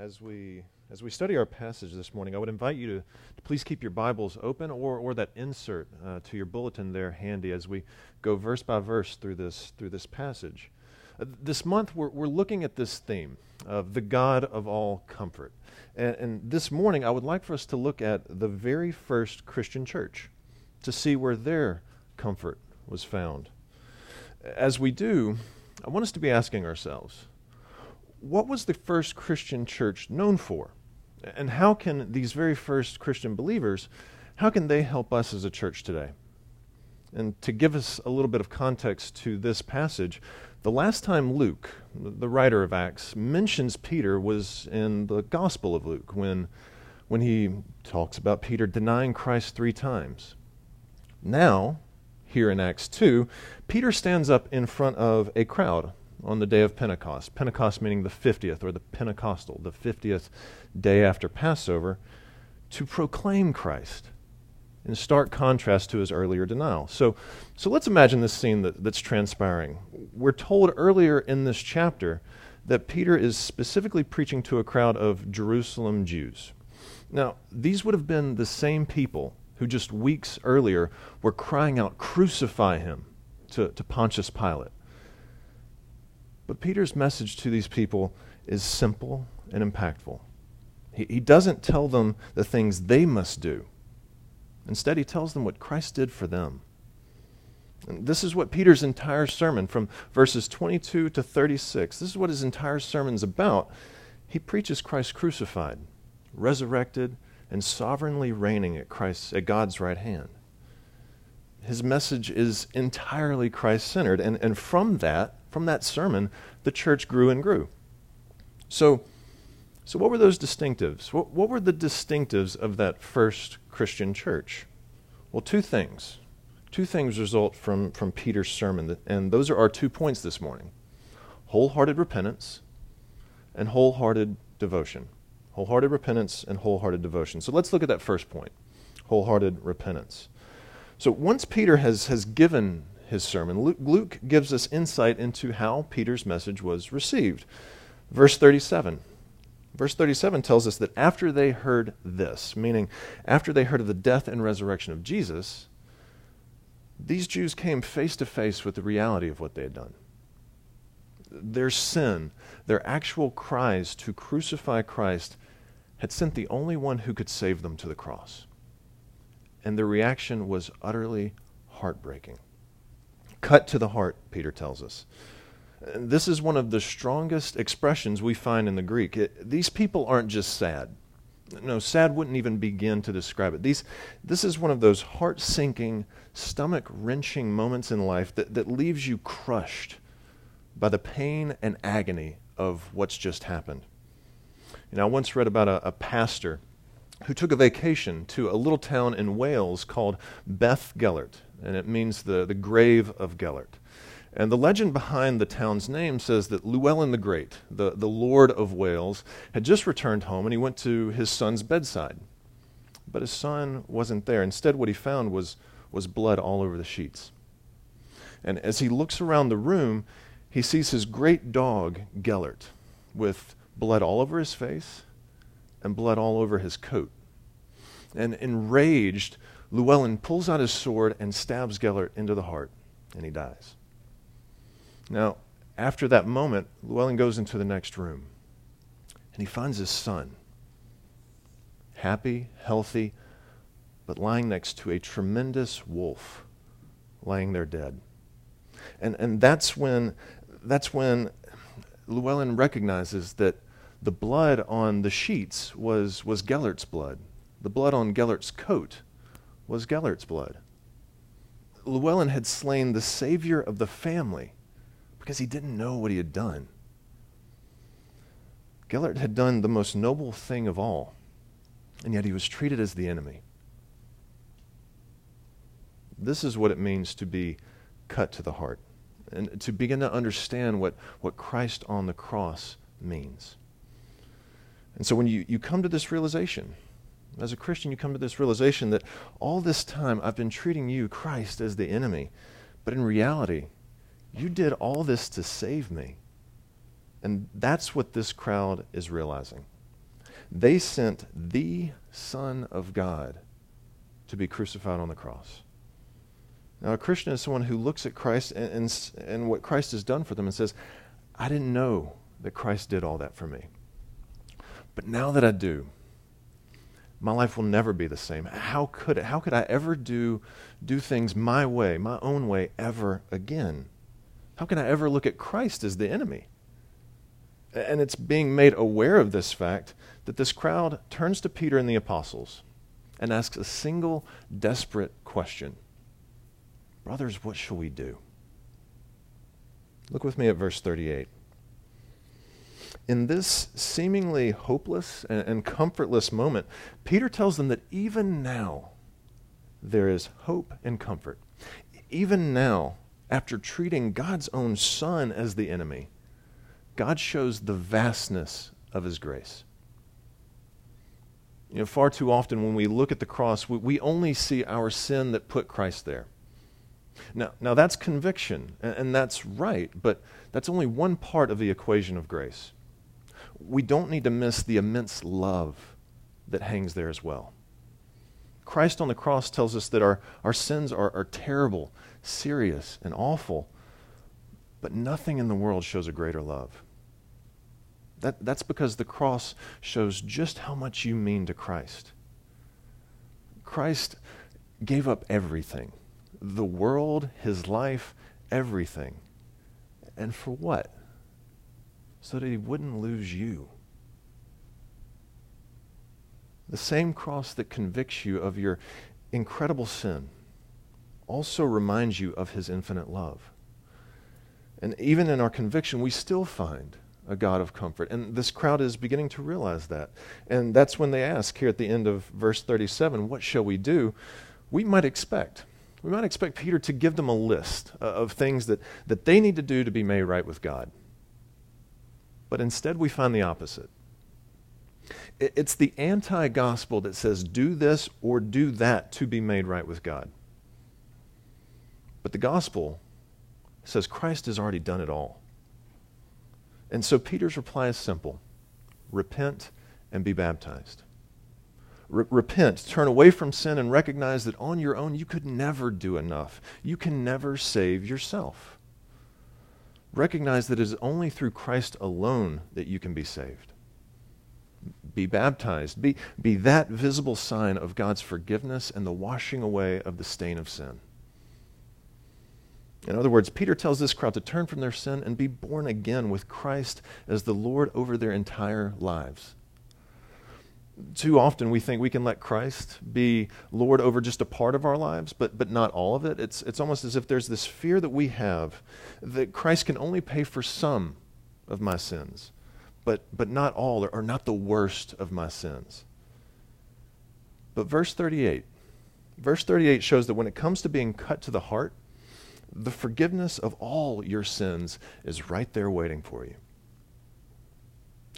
as we as we study our passage this morning, I would invite you to, to please keep your Bibles open or, or that insert uh, to your bulletin there handy as we go verse by verse through this through this passage. Uh, this month we're, we're looking at this theme of the God of all comfort. And, and this morning I would like for us to look at the very first Christian church to see where their comfort was found. As we do, I want us to be asking ourselves, what was the first Christian church known for? And how can these very first Christian believers, how can they help us as a church today? And to give us a little bit of context to this passage, the last time Luke, the writer of Acts, mentions Peter was in the Gospel of Luke when, when he talks about Peter denying Christ three times. Now, here in Acts 2, Peter stands up in front of a crowd on the day of Pentecost. Pentecost meaning the 50th or the Pentecostal, the 50th day after Passover, to proclaim Christ in stark contrast to his earlier denial. So, so let's imagine this scene that, that's transpiring. We're told earlier in this chapter that Peter is specifically preaching to a crowd of Jerusalem Jews. Now, these would have been the same people who just weeks earlier were crying out, Crucify him, to, to Pontius Pilate. But Peter's message to these people is simple and impactful. He, he doesn't tell them the things they must do. Instead, he tells them what Christ did for them. And this is what Peter's entire sermon, from verses 22 to 36, this is what his entire sermon's about. He preaches Christ crucified, resurrected, and sovereignly reigning at Christ's at God's right hand. His message is entirely Christ centered, and, and from that, from that sermon, the church grew and grew. So, so what were those distinctives? What, what were the distinctives of that first Christian church? Well, two things. Two things result from, from Peter's sermon, and those are our two points this morning wholehearted repentance and wholehearted devotion. Wholehearted repentance and wholehearted devotion. So let's look at that first point wholehearted repentance. So once Peter has, has given his sermon. Luke, Luke gives us insight into how Peter's message was received. Verse 37. Verse 37 tells us that after they heard this, meaning after they heard of the death and resurrection of Jesus, these Jews came face to face with the reality of what they had done. Their sin, their actual cries to crucify Christ, had sent the only one who could save them to the cross. And their reaction was utterly heartbreaking cut to the heart, Peter tells us. This is one of the strongest expressions we find in the Greek. It, these people aren't just sad. No, sad wouldn't even begin to describe it. These, this is one of those heart sinking, stomach wrenching moments in life that, that leaves you crushed by the pain and agony of what's just happened. You know, I once read about a, a pastor who took a vacation to a little town in Wales called Beddgelert and it means the, the grave of Gellert. And the legend behind the town's name says that Llewellyn the Great, the, the Lord of Wales, had just returned home and he went to his son's bedside. But his son wasn't there. Instead, what he found was, was blood all over the sheets. And as he looks around the room, he sees his great dog, Gellert, with blood all over his face and blood all over his coat. And enraged, Llewellyn pulls out his sword and stabs Gellert into the heart, and he dies. Now, after that moment, Llewellyn goes into the next room, and he finds his son, happy, healthy, but lying next to a tremendous wolf, lying there dead. And, and that's, when, that's when Llewellyn recognizes that the blood on the sheets was, was Gellert's blood. The blood on Gellert's coat was Gellert's blood. Llewellyn had slain the savior of the family because he didn't know what he had done. Gellert had done the most noble thing of all, and yet he was treated as the enemy. This is what it means to be cut to the heart and to begin to understand what, what Christ on the cross means. And so when you, you come to this realization, as a Christian, you come to this realization that all this time I've been treating you, Christ, as the enemy. But in reality, you did all this to save me. And that's what this crowd is realizing. they sent the Son of God to be crucified on the cross. Now, a Christian is someone who looks at Christ and, and, and what Christ has done for them and says, I didn't know that Christ did all that for me. But now that I do, my life will never be the same. How could it? How could I ever do, do things my way, my own way, ever again? How can I ever look at Christ as the enemy? And it's being made aware of this fact that this crowd turns to Peter and the apostles and asks a single desperate question Brothers, what shall we do? Look with me at verse 38. In this seemingly hopeless and, and comfortless moment, Peter tells them that even now there is hope and comfort. Even now, after treating God's own Son as the enemy, God shows the vastness of his grace. You know, far too often when we look at the cross, we, we only see our sin that put Christ there. Now, now that's conviction, and, and that's right, but that's only one part of the equation of grace. We don't need to miss the immense love that hangs there as well. Christ on the cross tells us that our, our sins are, are terrible, serious, and awful, but nothing in the world shows a greater love. That, that's because the cross shows just how much you mean to Christ. Christ gave up everything the world, his life, everything. And for what? So that he wouldn't lose you. The same cross that convicts you of your incredible sin also reminds you of his infinite love. And even in our conviction, we still find a God of comfort. And this crowd is beginning to realize that. And that's when they ask here at the end of verse 37, What shall we do? We might expect. We might expect Peter to give them a list uh, of things that, that they need to do to be made right with God. But instead, we find the opposite. It's the anti gospel that says, do this or do that to be made right with God. But the gospel says Christ has already done it all. And so Peter's reply is simple repent and be baptized. Re- repent, turn away from sin, and recognize that on your own you could never do enough. You can never save yourself. Recognize that it is only through Christ alone that you can be saved. Be baptized. Be, be that visible sign of God's forgiveness and the washing away of the stain of sin. In other words, Peter tells this crowd to turn from their sin and be born again with Christ as the Lord over their entire lives. Too often we think we can let Christ be Lord over just a part of our lives, but, but not all of it. It's, it's almost as if there's this fear that we have that Christ can only pay for some of my sins, but, but not all or, or not the worst of my sins. But verse 38, verse 38 shows that when it comes to being cut to the heart, the forgiveness of all your sins is right there waiting for you.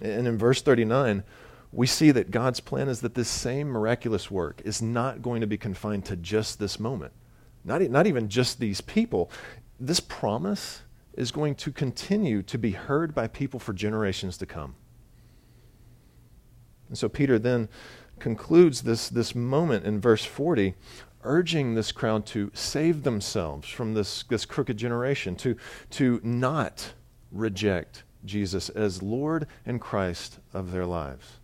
And in verse 39, we see that God's plan is that this same miraculous work is not going to be confined to just this moment, not, not even just these people. This promise is going to continue to be heard by people for generations to come. And so Peter then concludes this, this moment in verse 40 urging this crowd to save themselves from this, this crooked generation, to, to not reject Jesus as Lord and Christ of their lives.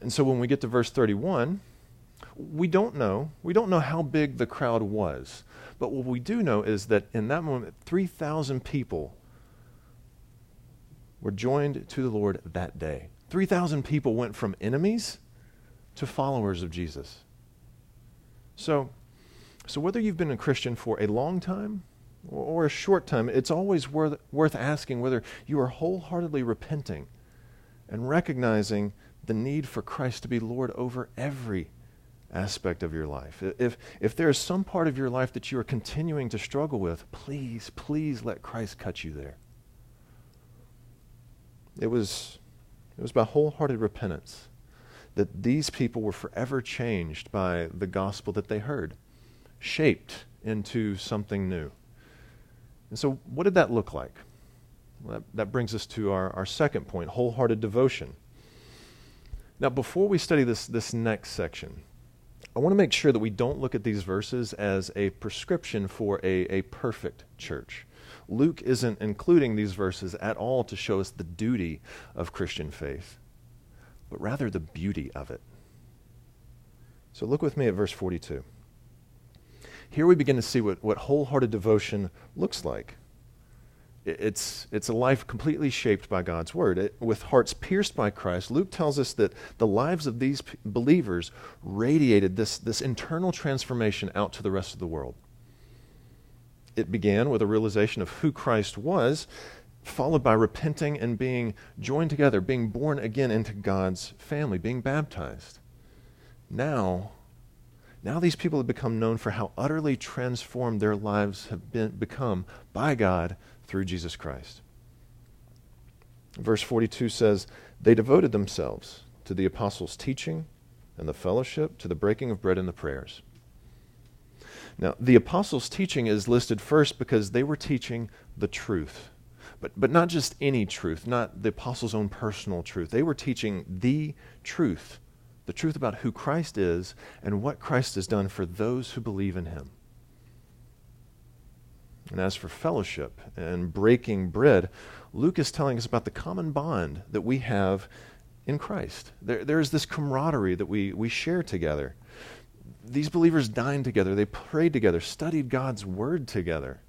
And so when we get to verse 31, we don't know. We don't know how big the crowd was. But what we do know is that in that moment, 3,000 people were joined to the Lord that day. 3,000 people went from enemies to followers of Jesus. So, so whether you've been a Christian for a long time or, or a short time, it's always worth, worth asking whether you are wholeheartedly repenting and recognizing the need for Christ to be Lord over every aspect of your life. If, if there is some part of your life that you are continuing to struggle with, please, please let Christ cut you there. It was, it was by wholehearted repentance that these people were forever changed by the gospel that they heard, shaped into something new. And so, what did that look like? Well, that, that brings us to our, our second point wholehearted devotion. Now, before we study this, this next section, I want to make sure that we don't look at these verses as a prescription for a, a perfect church. Luke isn't including these verses at all to show us the duty of Christian faith, but rather the beauty of it. So look with me at verse 42. Here we begin to see what, what wholehearted devotion looks like. It's, it's a life completely shaped by God's word. It, with hearts pierced by Christ, Luke tells us that the lives of these p- believers radiated this, this internal transformation out to the rest of the world. It began with a realization of who Christ was, followed by repenting and being joined together, being born again into God's family, being baptized. Now, now these people have become known for how utterly transformed their lives have been, become by God through Jesus Christ. Verse 42 says, They devoted themselves to the apostles' teaching and the fellowship, to the breaking of bread and the prayers. Now, the apostles' teaching is listed first because they were teaching the truth. But, but not just any truth, not the apostles' own personal truth. They were teaching the truth, the truth about who Christ is and what Christ has done for those who believe in him. And as for fellowship and breaking bread, Luke is telling us about the common bond that we have in Christ. There, there's this camaraderie that we, we share together. These believers dined together, they prayed together, studied God's word together.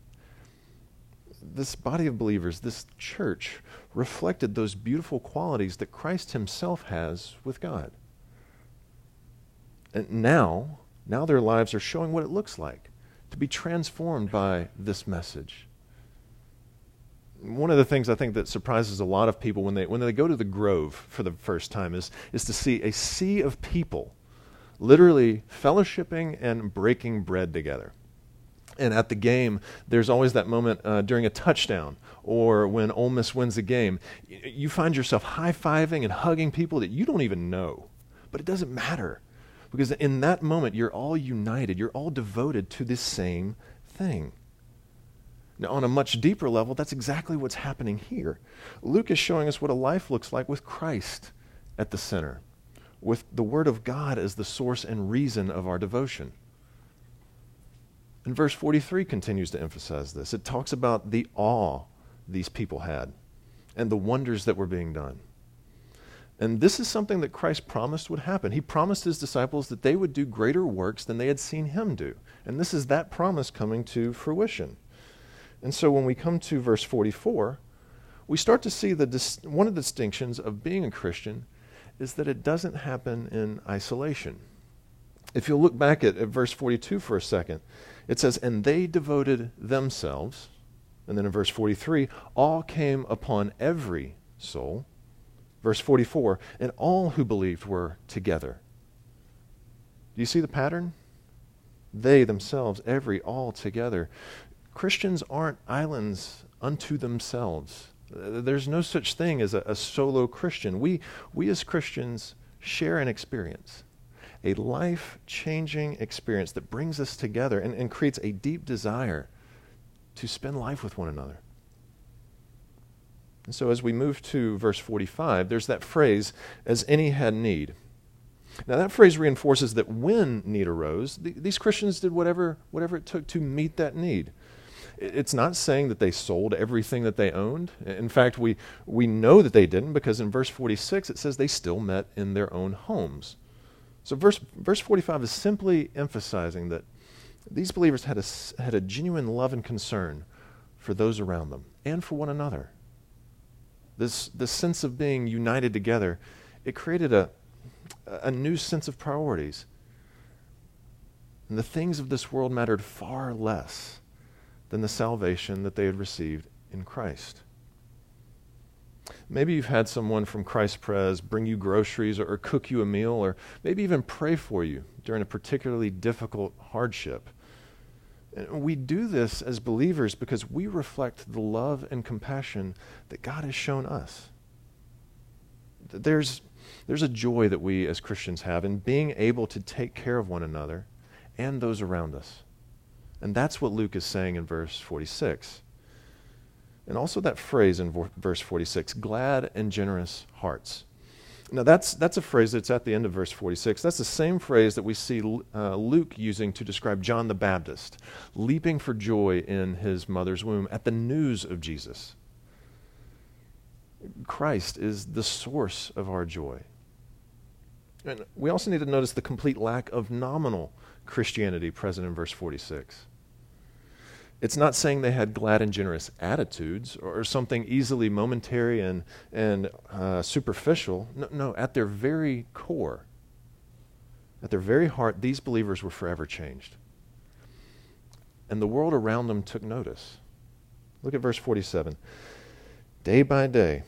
This body of believers, this church, reflected those beautiful qualities that Christ himself has with God. And now, now their lives are showing what it looks like to be transformed by this message. One of the things I think that surprises a lot of people when they, when they go to the Grove for the first time is, is to see a sea of people literally fellowshipping and breaking bread together. And at the game, there's always that moment uh, during a touchdown or when Ole Miss wins a game. You find yourself high fiving and hugging people that you don't even know. But it doesn't matter because in that moment, you're all united, you're all devoted to this same thing. Now, on a much deeper level, that's exactly what's happening here. Luke is showing us what a life looks like with Christ at the center, with the Word of God as the source and reason of our devotion. And verse 43 continues to emphasize this. It talks about the awe these people had and the wonders that were being done. And this is something that Christ promised would happen. He promised his disciples that they would do greater works than they had seen him do. And this is that promise coming to fruition. And so when we come to verse 44, we start to see the dis- one of the distinctions of being a Christian is that it doesn't happen in isolation. If you'll look back at, at verse 42 for a second, it says, And they devoted themselves. And then in verse 43, all came upon every soul. Verse 44 And all who believed were together. Do you see the pattern? They themselves, every, all together. Christians aren't islands unto themselves. There's no such thing as a, a solo Christian. We, we as Christians share an experience, a life changing experience that brings us together and, and creates a deep desire to spend life with one another. And so as we move to verse 45, there's that phrase, as any had need. Now, that phrase reinforces that when need arose, th- these Christians did whatever, whatever it took to meet that need. It's not saying that they sold everything that they owned. In fact, we, we know that they didn't because in verse 46 it says they still met in their own homes. So, verse, verse 45 is simply emphasizing that these believers had a, had a genuine love and concern for those around them and for one another this, this sense of being united together, it created a, a new sense of priorities. And the things of this world mattered far less than the salvation that they had received in Christ. Maybe you've had someone from Christ Pres bring you groceries or, or, cook you a meal or maybe even pray for you during a particularly difficult hardship. We do this as believers because we reflect the love and compassion that God has shown us. There's, there's a joy that we as Christians have in being able to take care of one another and those around us. And that's what Luke is saying in verse 46. And also that phrase in verse 46 glad and generous hearts. Now, that's, that's a phrase that's at the end of verse 46. That's the same phrase that we see uh, Luke using to describe John the Baptist, leaping for joy in his mother's womb at the news of Jesus. Christ is the source of our joy. And we also need to notice the complete lack of nominal Christianity present in verse 46. It's not saying they had glad and generous attitudes or something easily momentary and, and uh, superficial. No, no, at their very core, at their very heart, these believers were forever changed. And the world around them took notice. Look at verse 47. Day by day,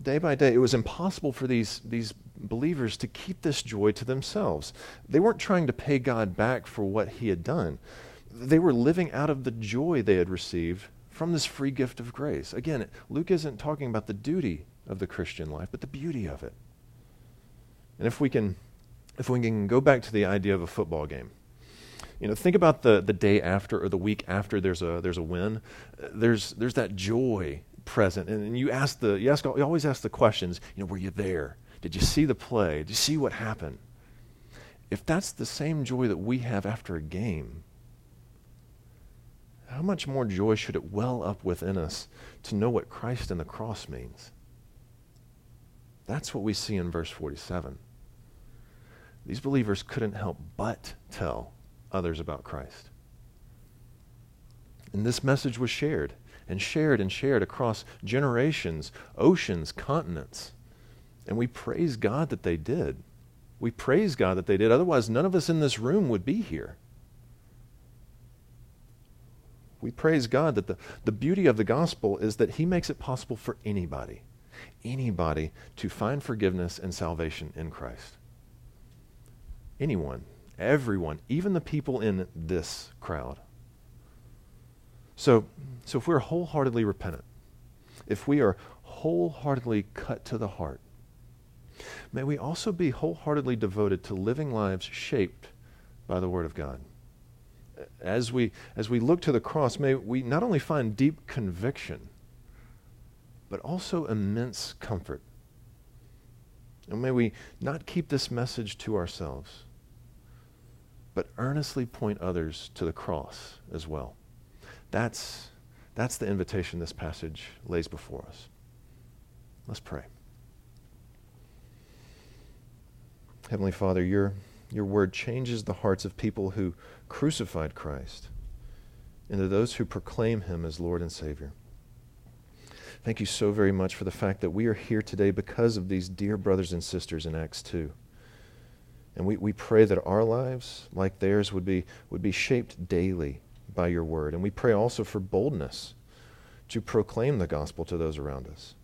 day by day, it was impossible for these, these believers to keep this joy to themselves. They weren't trying to pay God back for what He had done they were living out of the joy they had received from this free gift of grace. Again, Luke isn't talking about the duty of the Christian life, but the beauty of it. And if we can if we can go back to the idea of a football game, you know, think about the, the day after or the week after there's a there's a win. There's there's that joy present, and, and you ask the you ask you always ask the questions. You know, were you there? Did you see the play? Did you see what happened? If that's the same joy that we have after a game, how much more joy should it well up within us to know what Christ and the cross means? That's what we see in verse 47. These believers couldn't help but tell others about Christ. And this message was shared and shared and shared across generations, oceans, continents. And we praise God that they did. We praise God that they did. Otherwise, none of us in this room would be here we praise God that the, the beauty of the gospel is that He makes it possible for anybody, anybody to find forgiveness and salvation in Christ. Anyone, everyone, even the people in this crowd. So, so if we're wholeheartedly repentant, if we are wholeheartedly cut to the heart, may we also be wholeheartedly devoted to living lives shaped by the Word of God as we, as we look to the cross, may we not only find deep conviction, but also immense comfort. And may we not keep this message to ourselves, but earnestly point others to the cross as well. That's, that's the invitation this passage lays before us. Let's pray. Heavenly Father, your, your word changes the hearts of people who crucified Christ into those who proclaim him as Lord and Savior. Thank you so very much for the fact that we are here today because of these dear brothers and sisters in Acts 2. And we, we pray that our lives, like theirs, would be, would be shaped daily by your word. And we pray also for boldness to proclaim the gospel to those around us.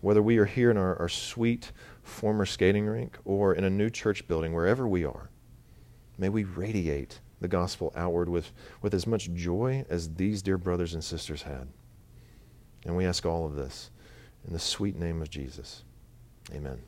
Whether we are here in our, our sweet former skating rink or in a new church building, wherever we are, may we radiate the gospel outward with, with as much joy as these dear brothers and sisters had. And we ask all of this in the sweet name of Jesus. Amen.